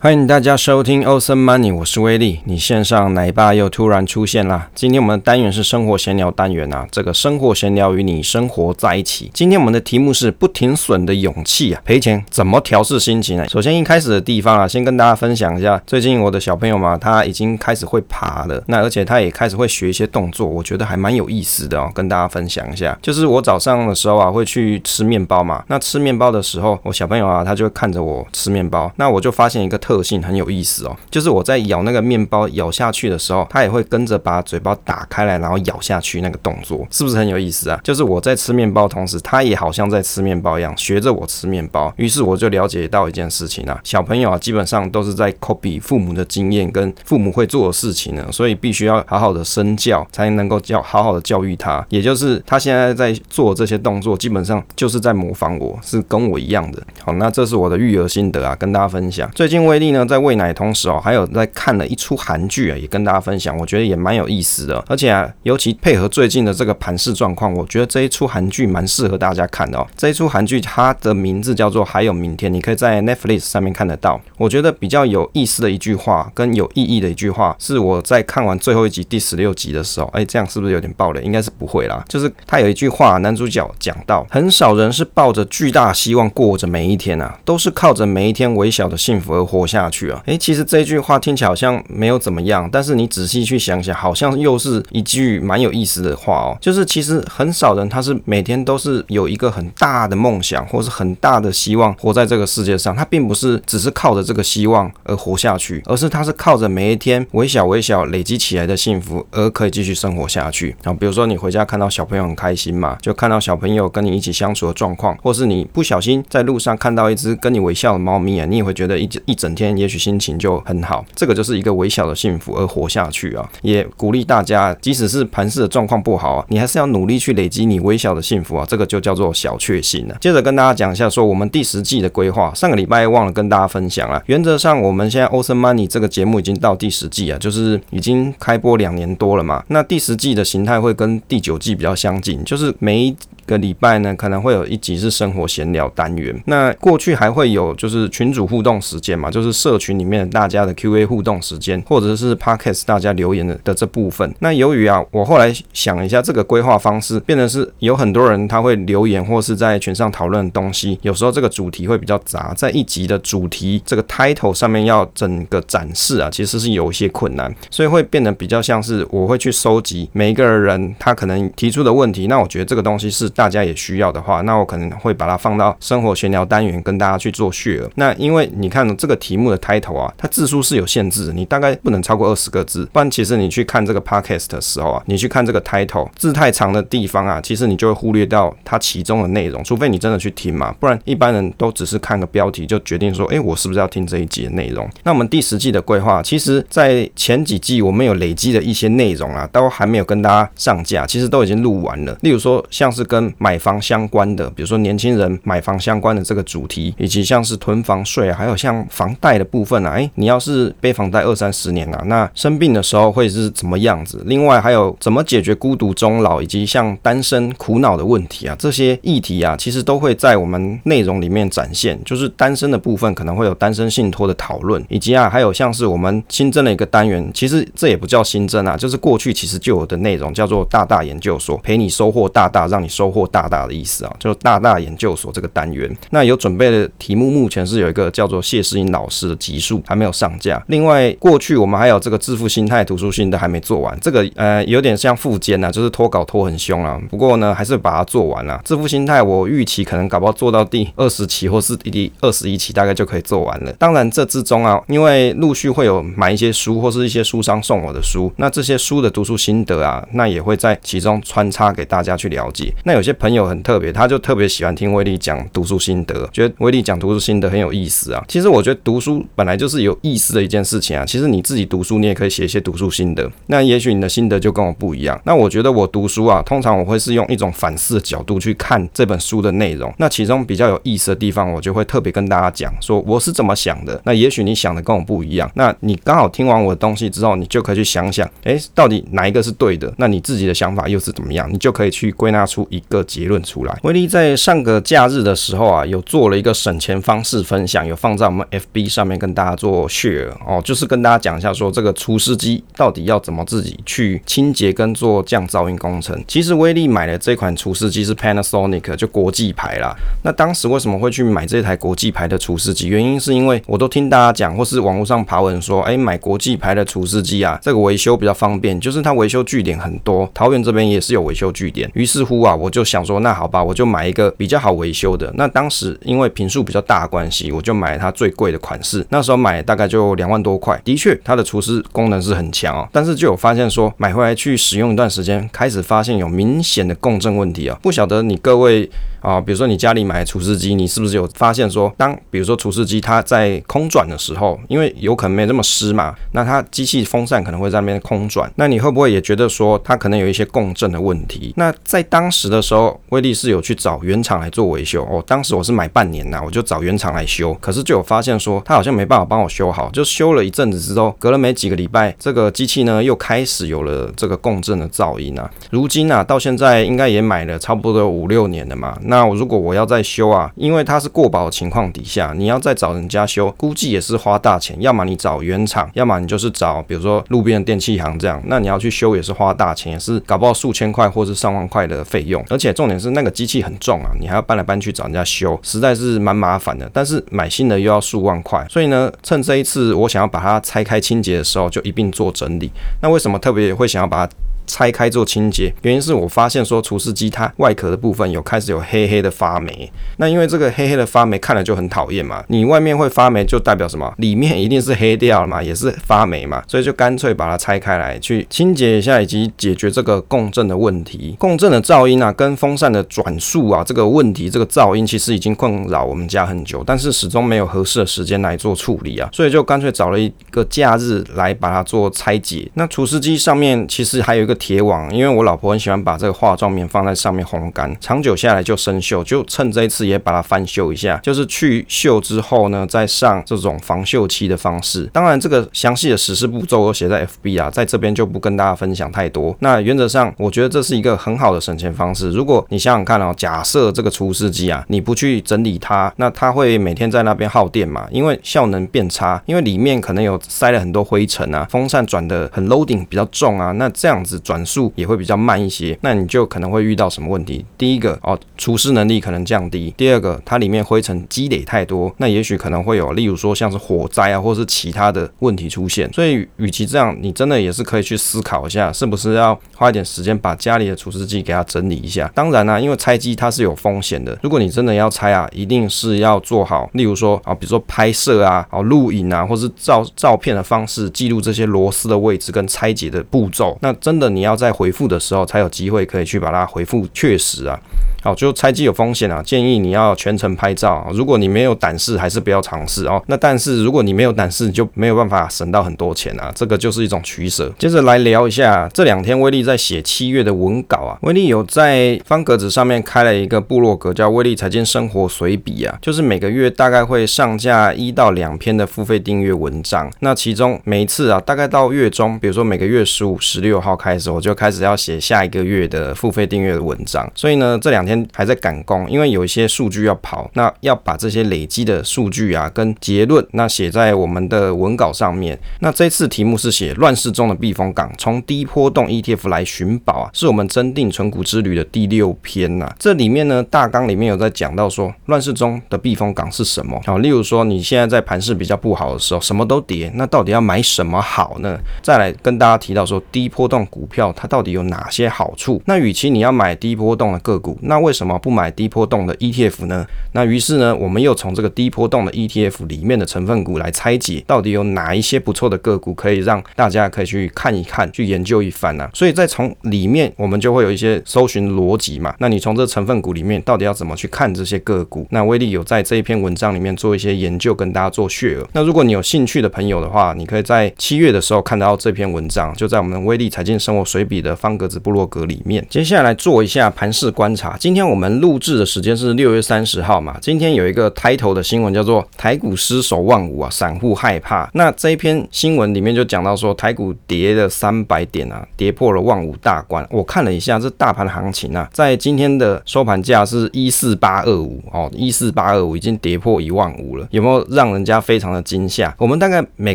欢迎大家收听 OSMoney 我是威利。你线上奶爸又突然出现啦。今天我们的单元是生活闲聊单元啊，这个生活闲聊与你生活在一起。今天我们的题目是不停损的勇气啊，赔钱怎么调试心情呢？首先一开始的地方啊，先跟大家分享一下，最近我的小朋友嘛，他已经开始会爬了，那而且他也开始会学一些动作，我觉得还蛮有意思的哦，跟大家分享一下。就是我早上的时候啊，会去吃面包嘛，那吃面包的时候，我小朋友啊，他就会看着我吃面包，那我就发现一个特性很有意思哦，就是我在咬那个面包咬下去的时候，它也会跟着把嘴巴打开来，然后咬下去那个动作，是不是很有意思啊？就是我在吃面包同时，它也好像在吃面包一样，学着我吃面包。于是我就了解到一件事情啊，小朋友啊，基本上都是在 copy 父母的经验跟父母会做的事情呢，所以必须要好好的身教，才能够教好好的教育他。也就是他现在在做这些动作，基本上就是在模仿我，是跟我一样的。好，那这是我的育儿心得啊，跟大家分享。最近我威利呢在喂奶。同时哦，还有在看了一出韩剧啊，也跟大家分享，我觉得也蛮有意思的。而且啊，尤其配合最近的这个盘市状况，我觉得这一出韩剧蛮适合大家看的哦。这一出韩剧它的名字叫做《还有明天》，你可以在 Netflix 上面看得到。我觉得比较有意思的一句话，跟有意义的一句话，是我在看完最后一集第十六集的时候，哎，这样是不是有点爆雷？应该是不会啦。就是他有一句话，男主角讲到，很少人是抱着巨大希望过着每一天啊，都是靠着每一天微小的幸福而活下去啊。哎。其实这句话听起来好像没有怎么样，但是你仔细去想想，好像又是一句蛮有意思的话哦。就是其实很少人他是每天都是有一个很大的梦想，或是很大的希望活在这个世界上。他并不是只是靠着这个希望而活下去，而是他是靠着每一天微小微小累积起来的幸福而可以继续生活下去。然后比如说你回家看到小朋友很开心嘛，就看到小朋友跟你一起相处的状况，或是你不小心在路上看到一只跟你微笑的猫咪啊，你也会觉得一一整天也许心情。就很好，这个就是一个微小的幸福而活下去啊！也鼓励大家，即使是盘势的状况不好啊，你还是要努力去累积你微小的幸福啊！这个就叫做小确幸了。接着跟大家讲一下，说我们第十季的规划，上个礼拜忘了跟大家分享了。原则上，我们现在 Awesome Money 这个节目已经到第十季啊，就是已经开播两年多了嘛。那第十季的形态会跟第九季比较相近，就是每一个礼拜呢，可能会有一集是生活闲聊单元。那过去还会有就是群组互动时间嘛，就是社群里面大家的 Q&A 互动时间，或者是 Podcast 大家留言的的这部分。那由于啊，我后来想一下，这个规划方式变得是有很多人他会留言或是在群上讨论的东西，有时候这个主题会比较杂，在一集的主题这个 title 上面要整个展示啊，其实是有一些困难，所以会变得比较像是我会去收集每一个人他可能提出的问题。那我觉得这个东西是。大家也需要的话，那我可能会把它放到生活闲聊单元跟大家去做 share。那因为你看这个题目的 title 啊，它字数是有限制的，你大概不能超过二十个字。不然其实你去看这个 podcast 的时候啊，你去看这个 title 字太长的地方啊，其实你就会忽略掉它其中的内容。除非你真的去听嘛，不然一般人都只是看个标题就决定说，哎，我是不是要听这一集的内容？那我们第十季的规划，其实在前几季我们有累积的一些内容啊，都还没有跟大家上架，其实都已经录完了。例如说像是跟买房相关的，比如说年轻人买房相关的这个主题，以及像是囤房税啊，还有像房贷贷的部分啊，诶，你要是背房贷二三十年啊，那生病的时候会是怎么样子？另外还有怎么解决孤独终老，以及像单身苦恼的问题啊，这些议题啊，其实都会在我们内容里面展现。就是单身的部分可能会有单身信托的讨论，以及啊，还有像是我们新增了一个单元，其实这也不叫新增啊，就是过去其实就有的内容，叫做大大研究所，陪你收获大大，让你收获。大大的意思啊，就大大研究所这个单元，那有准备的题目，目前是有一个叫做谢世英老师的集数还没有上架。另外，过去我们还有这个致富心态读书心得还没做完，这个呃有点像副监呐，就是拖稿拖很凶啊。不过呢，还是把它做完了。致富心态我预期可能搞不好做到第二十期或是第二十一期，大概就可以做完了。当然这之中啊，因为陆续会有买一些书或是一些书商送我的书，那这些书的读书心得啊，那也会在其中穿插给大家去了解。那有些朋友很特别，他就特别喜欢听威利讲读书心得，觉得威利讲读书心得很有意思啊。其实我觉得读读书本来就是有意思的一件事情啊。其实你自己读书，你也可以写一些读书心得。那也许你的心得就跟我不一样。那我觉得我读书啊，通常我会是用一种反思的角度去看这本书的内容。那其中比较有意思的地方，我就会特别跟大家讲说我是怎么想的。那也许你想的跟我不一样。那你刚好听完我的东西之后，你就可以去想想，诶，到底哪一个是对的？那你自己的想法又是怎么样？你就可以去归纳出一个结论。出来，威利在上个假日的时候啊，有做了一个省钱方式分享，有放在我们 FB 上面跟大家做 share 哦，就是跟大家讲一下说这个除湿机到底要怎么自己去清洁跟做降噪音工程。其实威力买的这款除湿机是 Panasonic，就国际牌啦。那当时为什么会去买这台国际牌的除湿机？原因是因为我都听大家讲，或是网络上爬文说，哎，买国际牌的除湿机啊，这个维修比较方便，就是它维修据点很多，桃园这边也是有维修据点。于是乎啊，我就想说，那好吧，我就买一个比较好维修的。那当时因为坪数比较大关系，我就买了它最贵的款是。那时候买大概就两万多块，的确它的除湿功能是很强哦。但是就有发现说，买回来去使用一段时间，开始发现有明显的共振问题啊。不晓得你各位。啊，比如说你家里买除湿机，你是不是有发现说，当比如说除湿机它在空转的时候，因为有可能没这么湿嘛，那它机器风扇可能会在那边空转，那你会不会也觉得说它可能有一些共振的问题？那在当时的时候，威力是有去找原厂来做维修哦。当时我是买半年呐，我就找原厂来修，可是就有发现说，它好像没办法帮我修好，就修了一阵子之后，隔了没几个礼拜，这个机器呢又开始有了这个共振的噪音啊。如今啊，到现在应该也买了差不多五六年了嘛。那如果我要再修啊，因为它是过保的情况底下，你要再找人家修，估计也是花大钱。要么你找原厂，要么你就是找比如说路边的电器行这样。那你要去修也是花大钱，也是搞不好数千块或是上万块的费用。而且重点是那个机器很重啊，你还要搬来搬去找人家修，实在是蛮麻烦的。但是买新的又要数万块，所以呢，趁这一次我想要把它拆开清洁的时候，就一并做整理。那为什么特别会想要把它拆开做清洁，原因是我发现说除湿机它外壳的部分有开始有黑黑的发霉，那因为这个黑黑的发霉看了就很讨厌嘛，你外面会发霉就代表什么？里面一定是黑掉了嘛，也是发霉嘛，所以就干脆把它拆开来去清洁一下，以及解决这个共振的问题。共振的噪音啊，跟风扇的转速啊这个问题，这个噪音其实已经困扰我们家很久，但是始终没有合适的时间来做处理啊，所以就干脆找了一个假日来把它做拆解。那除湿机上面其实还有一个。铁网，因为我老婆很喜欢把这个化妆棉放在上面烘干，长久下来就生锈，就趁这一次也把它翻修一下，就是去锈之后呢，再上这种防锈漆的方式。当然，这个详细的实施步骤我写在 FB 啊，在这边就不跟大家分享太多。那原则上，我觉得这是一个很好的省钱方式。如果你想想看哦，假设这个除湿机啊，你不去整理它，那它会每天在那边耗电嘛，因为效能变差，因为里面可能有塞了很多灰尘啊，风扇转的很 loading 比较重啊，那这样子。转速也会比较慢一些，那你就可能会遇到什么问题？第一个哦，除湿能力可能降低；第二个，它里面灰尘积累太多，那也许可能会有，例如说像是火灾啊，或是其他的问题出现。所以，与其这样，你真的也是可以去思考一下，是不是要花一点时间把家里的除湿机给它整理一下。当然啦、因为拆机它是有风险的，如果你真的要拆啊，一定是要做好，例如说啊，比如说拍摄啊、哦录影啊，或是照照片的方式记录这些螺丝的位置跟拆解的步骤。那真的。你要在回复的时候才有机会可以去把它回复确实啊。好，就拆机有风险啊，建议你要全程拍照。如果你没有胆识，还是不要尝试哦。那但是如果你没有胆识，你就没有办法省到很多钱啊。这个就是一种取舍。接着来聊一下这两天威力在写七月的文稿啊。威力有在方格子上面开了一个部落格，叫威力财经生活随笔啊，就是每个月大概会上架一到两篇的付费订阅文章。那其中每一次啊，大概到月中，比如说每个月十五、十六号开始，我就开始要写下一个月的付费订阅的文章。所以呢，这两天还在赶工，因为有一些数据要跑，那要把这些累积的数据啊跟结论，那写在我们的文稿上面。那这次题目是写乱世中的避风港，从低波动 ETF 来寻宝啊，是我们真定存股之旅的第六篇呐、啊。这里面呢，大纲里面有在讲到说，乱世中的避风港是什么？好，例如说你现在在盘势比较不好的时候，什么都跌，那到底要买什么好呢？再来跟大家提到说，低波动股票它到底有哪些好处？那与其你要买低波动的个股，那为什么不买低波动的 ETF 呢？那于是呢，我们又从这个低波动的 ETF 里面的成分股来拆解，到底有哪一些不错的个股可以让大家可以去看一看，去研究一番呢、啊？所以再从里面，我们就会有一些搜寻逻辑嘛。那你从这成分股里面，到底要怎么去看这些个股？那威力有在这一篇文章里面做一些研究，跟大家做血额。那如果你有兴趣的朋友的话，你可以在七月的时候看到这篇文章，就在我们威力财经生活随笔的方格子部落格里面。接下来做一下盘势观察。今天我们录制的时间是六月三十号嘛？今天有一个 title 的新闻叫做“台股失守万五啊，散户害怕”。那这一篇新闻里面就讲到说，台股跌了三百点啊，跌破了万五大关。我看了一下这大盘行情啊，在今天的收盘价是一四八二五哦，一四八二五已经跌破一万五了，有没有让人家非常的惊吓？我们大概每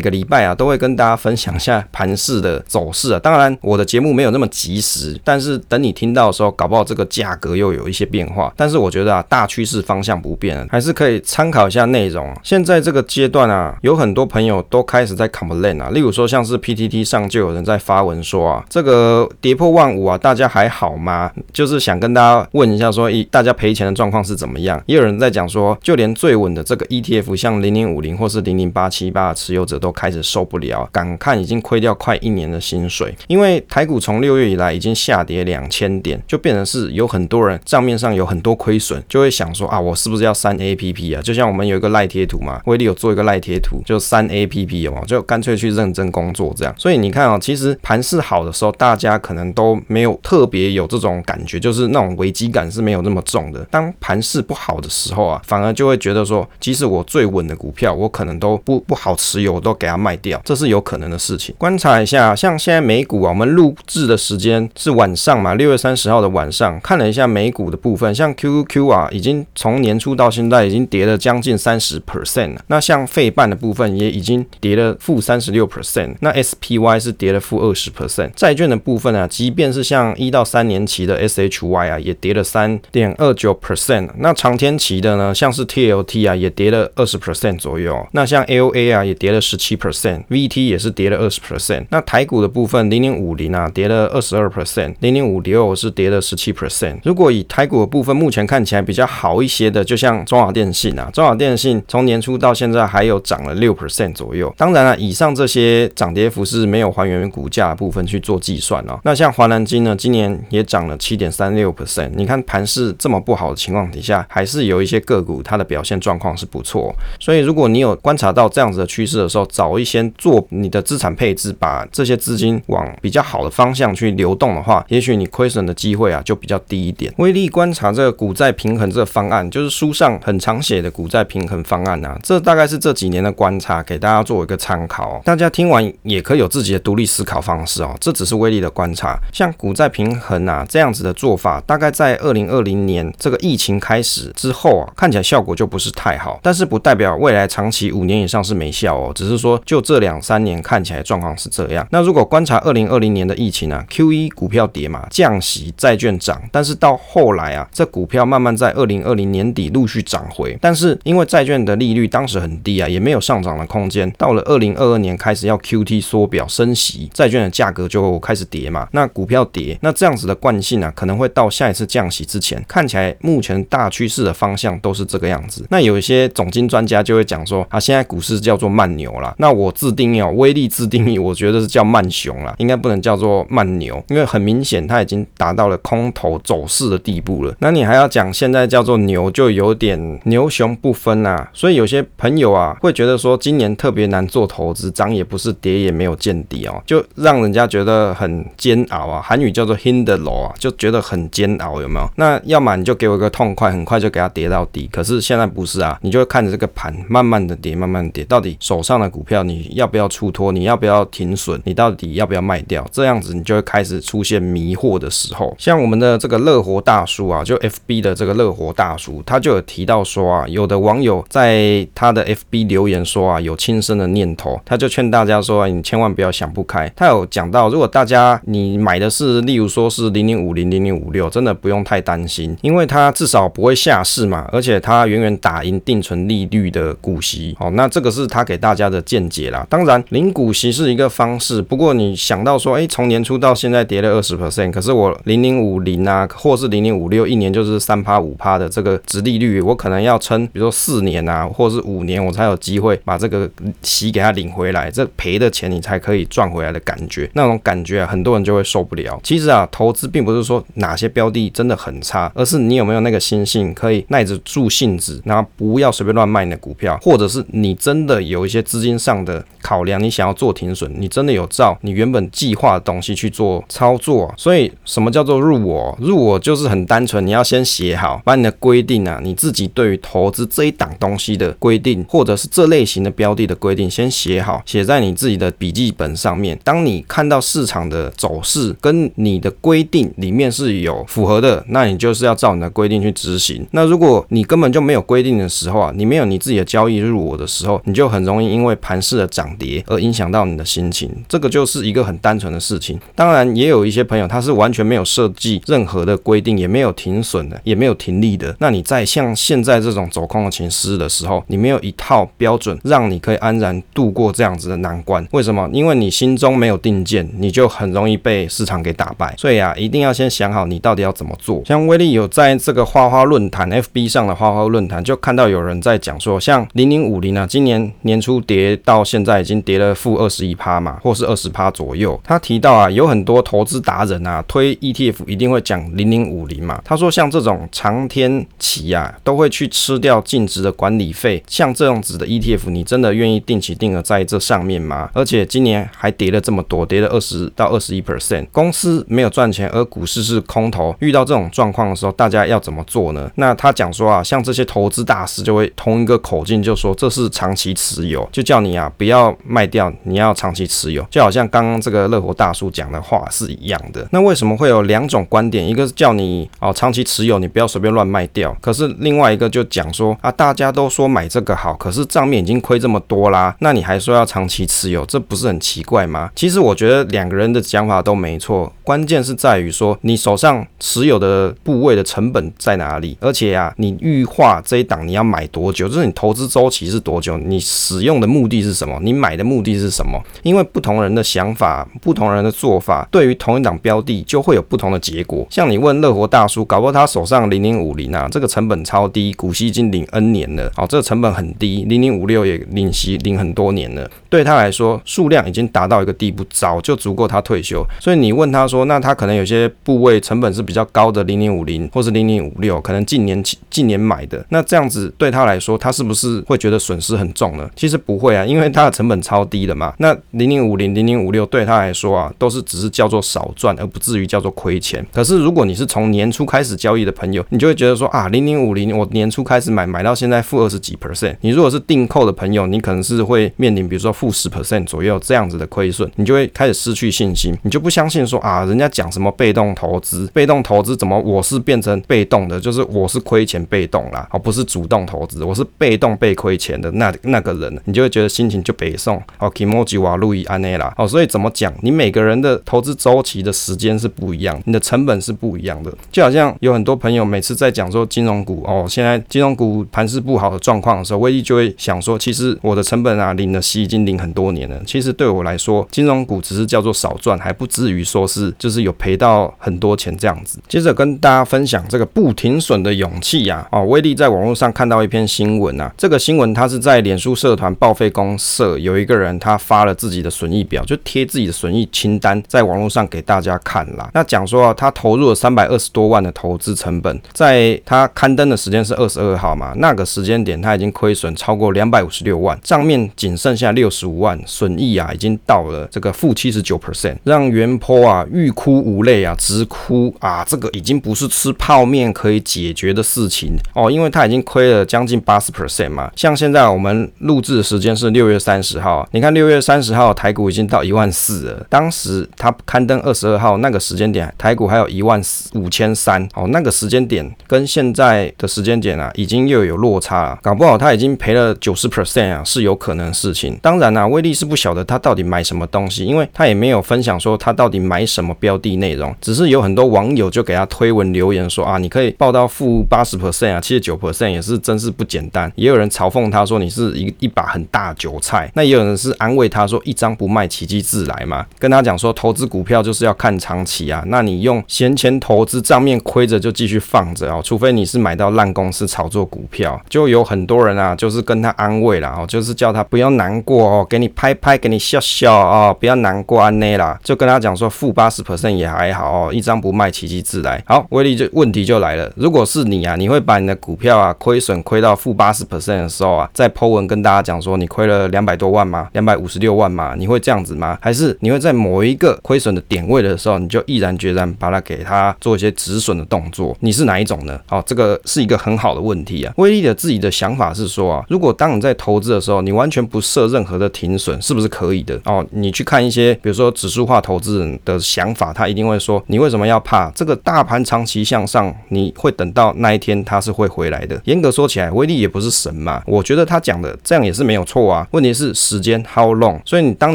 个礼拜啊，都会跟大家分享一下盘势的走势啊。当然，我的节目没有那么及时，但是等你听到的时候，搞不好这个价格又有一些变化。但是我觉得啊，大趋势方向不变，还是可以参考一下内容。现在这个阶段啊，有很多朋友都开始在 complain 啊，例如说像是 PTT 上就有人在发文说啊，这个跌破万五啊，大家还好吗？就是想跟大家问一下说，一大家赔钱的状况是怎么样？也有人在讲说，就连最稳的这个 ETF，像零零五零或是零零八七八的持有者都开始受不了，感慨已经亏掉快一年的薪水。因为台股从六月以来已经下跌两千点，就变成是有很多人账面上有很多亏损，就会想说啊，我是不是要删 APP 啊？就像我们有一个赖贴图嘛，威力有做一个赖贴图，就删 APP 有吗？就干脆去认真工作这样。所以你看啊，其实盘势好的时候，大家可能都没有特别有这种感觉，就是那种危机感是没有那么重的。当盘势不好的时候啊，反而就会觉得说，即使我最稳的股票，我可能都不不好持有，我都给它卖掉，这是有可能的事情。观察一下，像现在美股啊，我们录制的时间是晚上嘛，六月三十号的晚上，看了一下美股的部分，像 QQQ 啊，已经从年初到现在已经跌了将近三十 percent 了。那像费半的部分也已经跌了负三十六 percent，那 SPY 是跌了负二十 percent。债券的部分啊，即便是像一到三年期的 SHY 啊，也跌了三点二九 percent。那长天期的呢，像是 TLT 啊，也跌了二十 percent 左右。那像 AOA 啊，也跌了十七 percent，VT 也是跌了二十 percent。那台股的部分，零零五零啊，跌了二十二 percent，零零五六是跌了十七 percent。如果以台股的部分，目前看起来比较好一些的，就像中华电信啊，中华电信从年初到现在还有涨了六 percent 左右。当然了，以上这些涨跌幅是没有还原股价的部分去做计算哦。那像华南金呢，今年也涨了七点三六 percent。你看盘势这么不好的情况底下，还是有一些个股它的表现状况是不错。所以如果你有观察到这样子的趋势的时候，早一些做你的资产配置，把这些资金往比较好的方向去流动的话，也许你亏损的机会啊就比较低一点。威力观察这个股债平衡这个方案，就是书上很常写的股债平衡方案啊，这大概是这几年的观察，给大家做一个参考。大家听完也可以有自己的独立思考方式哦。这只是威力的观察，像股债平衡啊这样子的做法，大概在二零二零年这个疫情开始之后啊，看起来效果就不是太好，但是不代表未来长期五年以上是没效哦，只是说就这两三年看起来状况是这样。那如果观察二零二零年的疫疫情啊，QE 股票跌嘛，降息债券涨，但是到后来啊，这股票慢慢在二零二零年底陆续涨回，但是因为债券的利率当时很低啊，也没有上涨的空间。到了二零二二年开始要 QT 缩表升息，债券的价格就开始跌嘛，那股票跌，那这样子的惯性啊，可能会到下一次降息之前，看起来目前大趋势的方向都是这个样子。那有一些总经专家就会讲说啊，现在股市叫做慢牛啦。那我自定义哦，威力自定义，我觉得是叫慢熊啦，应该不能叫做做慢牛，因为很明显它已经达到了空头走势的地步了。那你还要讲现在叫做牛，就有点牛熊不分啊。所以有些朋友啊会觉得说今年特别难做投资，涨也不是，跌也没有见底哦，就让人家觉得很煎熬啊。韩语叫做 hinder 啊，就觉得很煎熬，有没有？那要么你就给我一个痛快，很快就给它跌到底。可是现在不是啊，你就会看着这个盘慢慢的跌，慢慢的跌，到底手上的股票你要不要出脱？你要不要停损？你到底要不要卖掉？这样样子你就会开始出现迷惑的时候。像我们的这个乐活大叔啊，就 FB 的这个乐活大叔，他就有提到说啊，有的网友在他的 FB 留言说啊，有轻生的念头，他就劝大家说，你千万不要想不开。他有讲到，如果大家你买的是，例如说是零零五零零零五六，真的不用太担心，因为它至少不会下市嘛，而且它远远打赢定存利率的股息。好，那这个是他给大家的见解啦。当然，零股息是一个方式，不过你想到说，哎，从年初到现在跌了二十 percent，可是我零零五零啊，或是零零五六，一年就是三趴五趴的这个值利率，我可能要撑，比如说四年啊，或者是五年，我才有机会把这个息给他领回来，这赔的钱你才可以赚回来的感觉，那种感觉啊，很多人就会受不了。其实啊，投资并不是说哪些标的真的很差，而是你有没有那个心性，可以耐得住性子，然后不要随便乱卖你的股票，或者是你真的有一些资金上的考量你想要做停损，你真的有照你原本计划的东西去做操作。所以什么叫做入我？入我就是很单纯，你要先写好，把你的规定啊，你自己对于投资这一档东西的规定，或者是这类型的标的的规定，先写好，写在你自己的笔记本上面。当你看到市场的走势跟你的规定里面是有符合的，那你就是要照你的规定去执行。那如果你根本就没有规定的时候啊，你没有你自己的交易入我的时候，你就很容易因为盘势的涨跌而影响到你的心情。这个就是一个很单纯的事。当然，也有一些朋友他是完全没有设计任何的规定，也没有停损的，也没有停利的。那你在像现在这种走空的情势的时候，你没有一套标准让你可以安然度过这样子的难关。为什么？因为你心中没有定见，你就很容易被市场给打败。所以啊，一定要先想好你到底要怎么做。像威利有在这个花花论坛 FB 上的花花论坛，就看到有人在讲说，像零零五零啊，今年年初跌到现在已经跌了负二十一趴嘛，或是二十趴左右。他提到啊，有很多投资达人啊，推 ETF 一定会讲零零五零嘛。他说像这种长天期啊，都会去吃掉净值的管理费。像这样子的 ETF，你真的愿意定期定额在这上面吗？而且今年还跌了这么多，跌了二十到二十一 percent，公司没有赚钱，而股市是空头。遇到这种状况的时候，大家要怎么做呢？那他讲说啊，像这些投资大师就会同一个口径，就说这是长期持有，就叫你啊不要卖掉，你要长期持有，就好像刚刚这个乐活大叔讲的话是一样的。那为什么会有两种观点？一个是叫你哦长期持有，你不要随便乱卖掉。可是另外一个就讲说啊，大家都说买这个好，可是账面已经亏这么多啦，那你还说要长期持有，这不是很奇怪吗？其实我觉得两个人的讲法都没错，关键是在于说你手上持有的部位的成本在哪里，而且啊，你预化这一档你要买多久，就是你投资周期是多久，你使用的目的是什么，你买的目的是什么？因为不同人的想法，不同人的做法，对于同一档标的就会有不同的结果。像你问乐活大叔，搞不好他手上零零五零啊，这个成本超低，股息已经领 N 年了，好，这个成本很低，零零五六也领息领很多年了，对他来说数量已经达到一个地步，早就足够他退休。所以你问他说，那他可能有些部位成本是比较高的零零五零或是零零五六，可能近年近年买的，那这样子对他来说，他是不是会觉得损失很重呢？其实不会啊，因为他的成本超低的嘛。那零零五零零零五六对他来说啊，都是只是叫做少赚，而不至于叫做亏钱。可是如果你是从年初开始交易的朋友，你就会觉得说啊，零零五零我年初开始买，买到现在负二十几 percent。你如果是定扣的朋友，你可能是会面临比如说负十 percent 左右这样子的亏损，你就会开始失去信心，你就不相信说啊，人家讲什么被动投资，被动投资怎么我是变成被动的，就是我是亏钱被动啦，而不是主动投资，我是被动被亏钱的那那个人，你就会觉得心情就北宋哦，kimoji wa 路易安内啦哦，所以怎么讲，你每个人人的投资周期的时间是不一样，你的成本是不一样的，就好像有很多朋友每次在讲说金融股哦，现在金融股盘势不好的状况的时候，威力就会想说，其实我的成本啊领了息已经领很多年了，其实对我来说，金融股只是叫做少赚，还不至于说是就是有赔到很多钱这样子。接着跟大家分享这个不停损的勇气呀，哦，威力在网络上看到一篇新闻啊，这个新闻他是在脸书社团报废公社有一个人他发了自己的损益表，就贴自己的损益清单在网络上给大家看啦。那讲说啊，他投入了三百二十多万的投资成本，在他刊登的时间是二十二号嘛，那个时间点他已经亏损超过两百五十六万，账面仅剩下六十五万，损益啊已经到了这个负七十九 percent，让原坡啊欲哭无泪啊，直哭啊，这个已经不是吃泡面可以解决的事情哦，因为他已经亏了将近八十 percent 嘛。像现在我们录制的时间是六月三十号，你看六月三十号台股已经到一万四了，当时他刊登二十二号那个时间点，台股还有一万五千三哦，那个时间点跟现在的时间点啊，已经又有落差了，搞不好他已经赔了九十 percent 啊，是有可能的事情。当然啊，威力是不晓得他到底买什么东西，因为他也没有分享说他到底买什么标的内容，只是有很多网友就给他推文留言说啊，你可以报到负八十 percent 啊，七十九 percent 也是真是不简单。也有人嘲讽他说你是一一把很大韭菜，那也有人是安慰他说一张不卖，奇迹自来嘛，跟他讲说投资股票就是要看长期啊，那你用闲钱投资，账面亏着就继续放着啊，除非你是买到烂公司炒作股票，就有很多人啊，就是跟他安慰啦，哦，就是叫他不要难过哦，给你拍拍，给你笑笑哦，不要难过安内啦，就跟他讲说负八十 percent 也还好哦，一张不卖，奇迹自来。好，威力就问题就来了，如果是你啊，你会把你的股票啊亏损亏到负八十 percent 的时候啊，再 po 文跟大家讲说你亏了两百多万。万吗？两百五十六万吗？你会这样子吗？还是你会在某一个亏损的点位的时候，你就毅然决然把它给它做一些止损的动作？你是哪一种呢？哦，这个是一个很好的问题啊。威利的自己的想法是说啊，如果当你在投资的时候，你完全不设任何的停损，是不是可以的？哦，你去看一些，比如说指数化投资人的想法，他一定会说，你为什么要怕这个大盘长期向上？你会等到那一天它是会回来的。严格说起来，威利也不是神嘛。我觉得他讲的这样也是没有错啊。问题是时间 how long？所以你当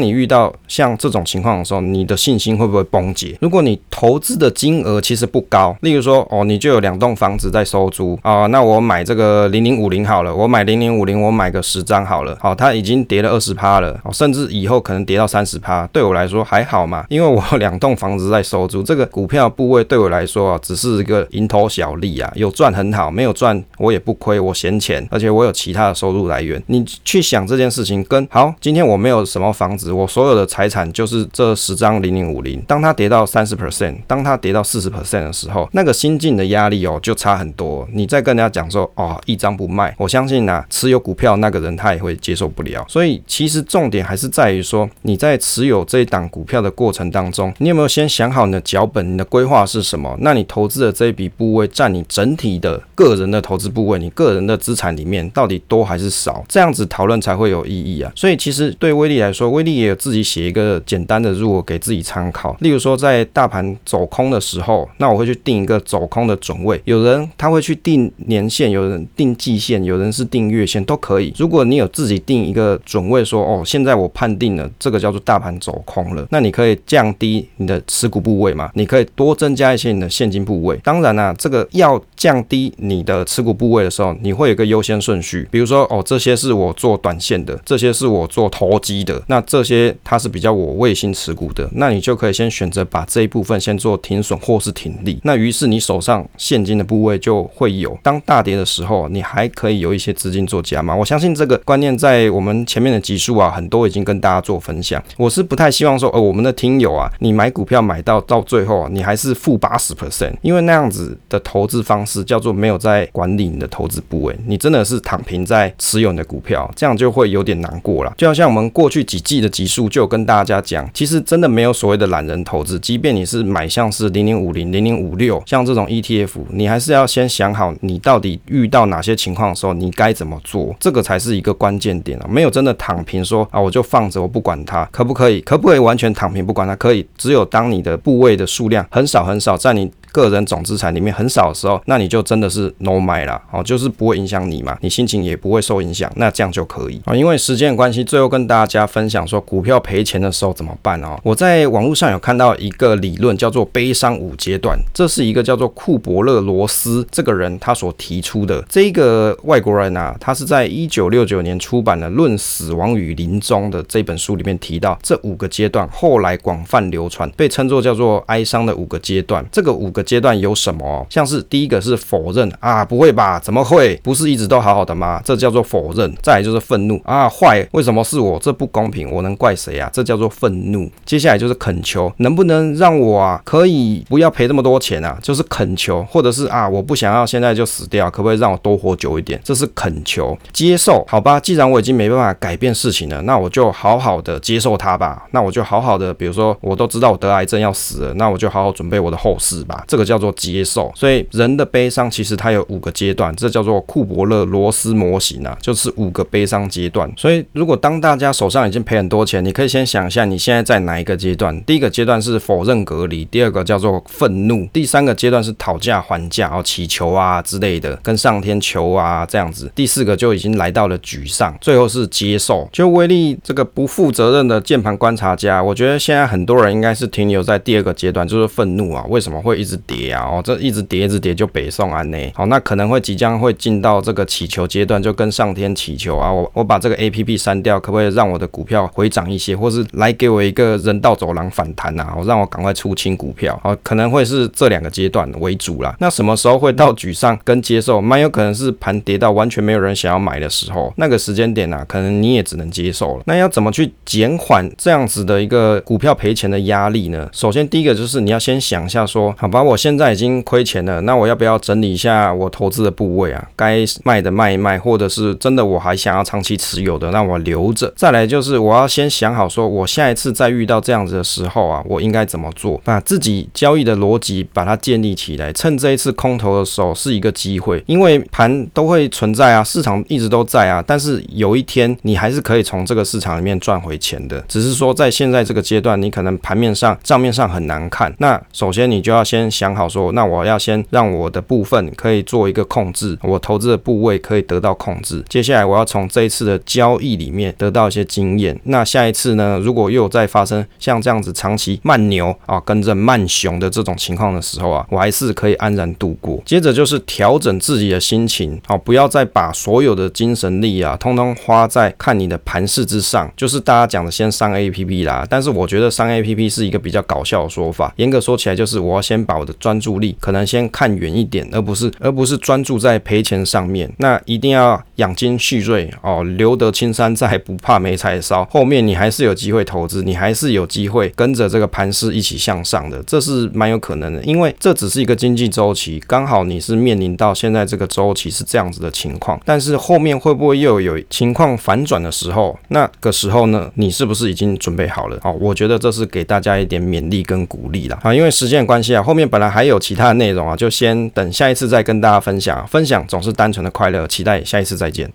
你遇到像这种情况的时候，你的信心会不会崩解？如果你投资的金额其实不高，例如说哦，你就有两栋房子在收租啊，那我买这个零零五零好了，我买零零五零，我买个十张好了。好，它已经跌了二十趴了，甚至以后可能跌到三十趴，对我来说还好嘛，因为我两栋房子在收租，这个股票部位对我来说啊，只是一个蝇头小利啊，有赚很好，没有赚我也不亏，我闲钱，而且我有其他的收入来源。你去想这件事情，跟好，今天我没有什么房子，我所有的财产就是这十张零零五零，当它跌到三十 percent，当它跌到四十 percent 的时候，那个心境的压力哦，就差很多。你再跟人家讲说哦，一张不卖，我相信啊，持有股票那个人他也会接受不了。所以其实重点还是在于说，你在持有这一档股票的过程当中，你有没有先想好你的脚本，你的规划是什么？那你投资的这一笔部位占你整体的个人的投资部位，你个人的资产里面到底多还是少？这样子讨论才会有意义啊。所以其实对威利来说，威利也有自己写一个简单的入，给自己参考。例如说，在大盘走空的时候，那我会去定一个走空的准位。有人他会去定年线，有人定季线，有人是定月线，都可以。如果你有自己定一个准位，说哦，现在我判定了这个叫做大盘走空了，那你可以降低你的持股部位嘛？你可以多增加一些你的现金部位。当然啦，这个要降低你的持股部位的时候，你会有一个优先顺序。比如说哦，这些是我做短线的，这些是我做投机的，那这些它是比较我卫星持股股的，那你就可以先选择把这一部分先做停损或是停利。那于是你手上现金的部位就会有。当大跌的时候，你还可以有一些资金做加码。我相信这个观念在我们前面的集数啊，很多已经跟大家做分享。我是不太希望说，呃，我们的听友啊，你买股票买到到最后啊，你还是负八十 percent，因为那样子的投资方式叫做没有在管理你的投资部位，你真的是躺平在持有你的股票，这样就会有点难过了。就好像我们过去几季的集数就有跟大家讲，其实真的没有所谓的懒人投资，即便你是买像是零零五零、零零五六，像这种 ETF，你还是要先想好你到底遇到哪些情况的时候，你该怎么做，这个才是一个关键点啊。没有真的躺平说啊，我就放着我不管它，可不可以？可不可以完全躺平不管它？可以，只有当你的部位的数量很少很少，在你个人总资产里面很少的时候，那你就真的是 no 买了哦，就是不会影响你嘛，你心情也不会受影响，那这样就可以啊。因为时间的关系，最后跟大家分享说，股票赔钱的时候怎么办哦？我在网络上有看到一个理论，叫做悲伤五阶段，这是一个叫做库伯勒罗斯这个人他所提出的。这个外国人啊，他是在一九六九年出版的《论死亡与临终》的这本书里面提到这五个阶段，后来广泛流传，被称作叫做哀伤的五个阶段。这个五个阶段有什么？像是第一个是否认啊，不会吧？怎么会？不是一直都好好的吗？这叫做否认。再来就是愤怒啊，坏，为什么是我？这不公平，我能怪谁啊？这叫做愤怒。接下来就是恳求，能不能让我啊，可以不要赔这么多钱啊？就是恳求，或者是啊，我不想要现在就死掉，可不可以让我多活久一点？这是恳求。接受，好吧，既然我已经没办法改变事情了，那我就好好的接受它吧。那我就好好的，比如说我都知道我得癌症要死了，那我就好好准备我的后事吧。这个叫做。接受，所以人的悲伤其实它有五个阶段，这叫做库伯勒罗斯模型啊，就是五个悲伤阶段。所以如果当大家手上已经赔很多钱，你可以先想一下你现在在哪一个阶段。第一个阶段是否认隔离，第二个叫做愤怒，第三个阶段是讨价还价，然后祈求啊之类的，跟上天求啊这样子。第四个就已经来到了沮丧，最后是接受。就威力这个不负责任的键盘观察家，我觉得现在很多人应该是停留在第二个阶段，就是愤怒啊，为什么会一直跌啊？哦，这一直跌，一直跌就北宋安呢。好，那可能会即将会进到这个祈求阶段，就跟上天祈求啊，我我把这个 APP 删掉，可不可以让我的股票回涨一些，或是来给我一个人道走廊反弹啊？我让我赶快出清股票。好，可能会是这两个阶段为主啦。那什么时候会到沮丧跟接受？蛮有可能是盘跌到完全没有人想要买的时候，那个时间点啊，可能你也只能接受了。那要怎么去减缓这样子的一个股票赔钱的压力呢？首先第一个就是你要先想一下说，好吧我，我现在已经亏钱了，那我要不要整理一下我投资的部位啊？该卖的卖一卖，或者是真的我还想要长期持有的，那我留着。再来就是我要先想好，说我下一次再遇到这样子的时候啊，我应该怎么做？把自己交易的逻辑把它建立起来，趁这一次空头的时候是一个机会，因为盘都会存在啊，市场一直都在啊，但是有一天你还是可以从这个市场里面赚回钱的，只是说在现在这个阶段，你可能盘面上账面上很难看。那首先你就要先想好说，那我要先让我的部分可以做一个控制，我投资的部位可以得到控制。接下来我要从这一次的交易里面得到一些经验。那下一次呢，如果又有再发生像这样子长期慢牛啊，跟着慢熊的这种情况的时候啊，我还是可以安然度过。接着就是调整自己的心情，啊，不要再把所有的精神力啊，通通花在看你的盘势之上。就是大家讲的先上 APP 啦，但是我觉得上 APP 是一个比较搞笑的说法。严格说起来，就是我要先把我的的专注力可能先看远一点，而不是而不是专注在赔钱上面。那一定要养精蓄锐哦，留得青山在，不怕没柴烧。后面你还是有机会投资，你还是有机会跟着这个盘势一起向上的，这是蛮有可能的。因为这只是一个经济周期，刚好你是面临到现在这个周期是这样子的情况。但是后面会不会又有情况反转的时候？那个时候呢，你是不是已经准备好了？哦，我觉得这是给大家一点勉励跟鼓励啦。啊。因为时间关系啊，后面本那还有其他的内容啊，就先等下一次再跟大家分享。分享总是单纯的快乐，期待下一次再见。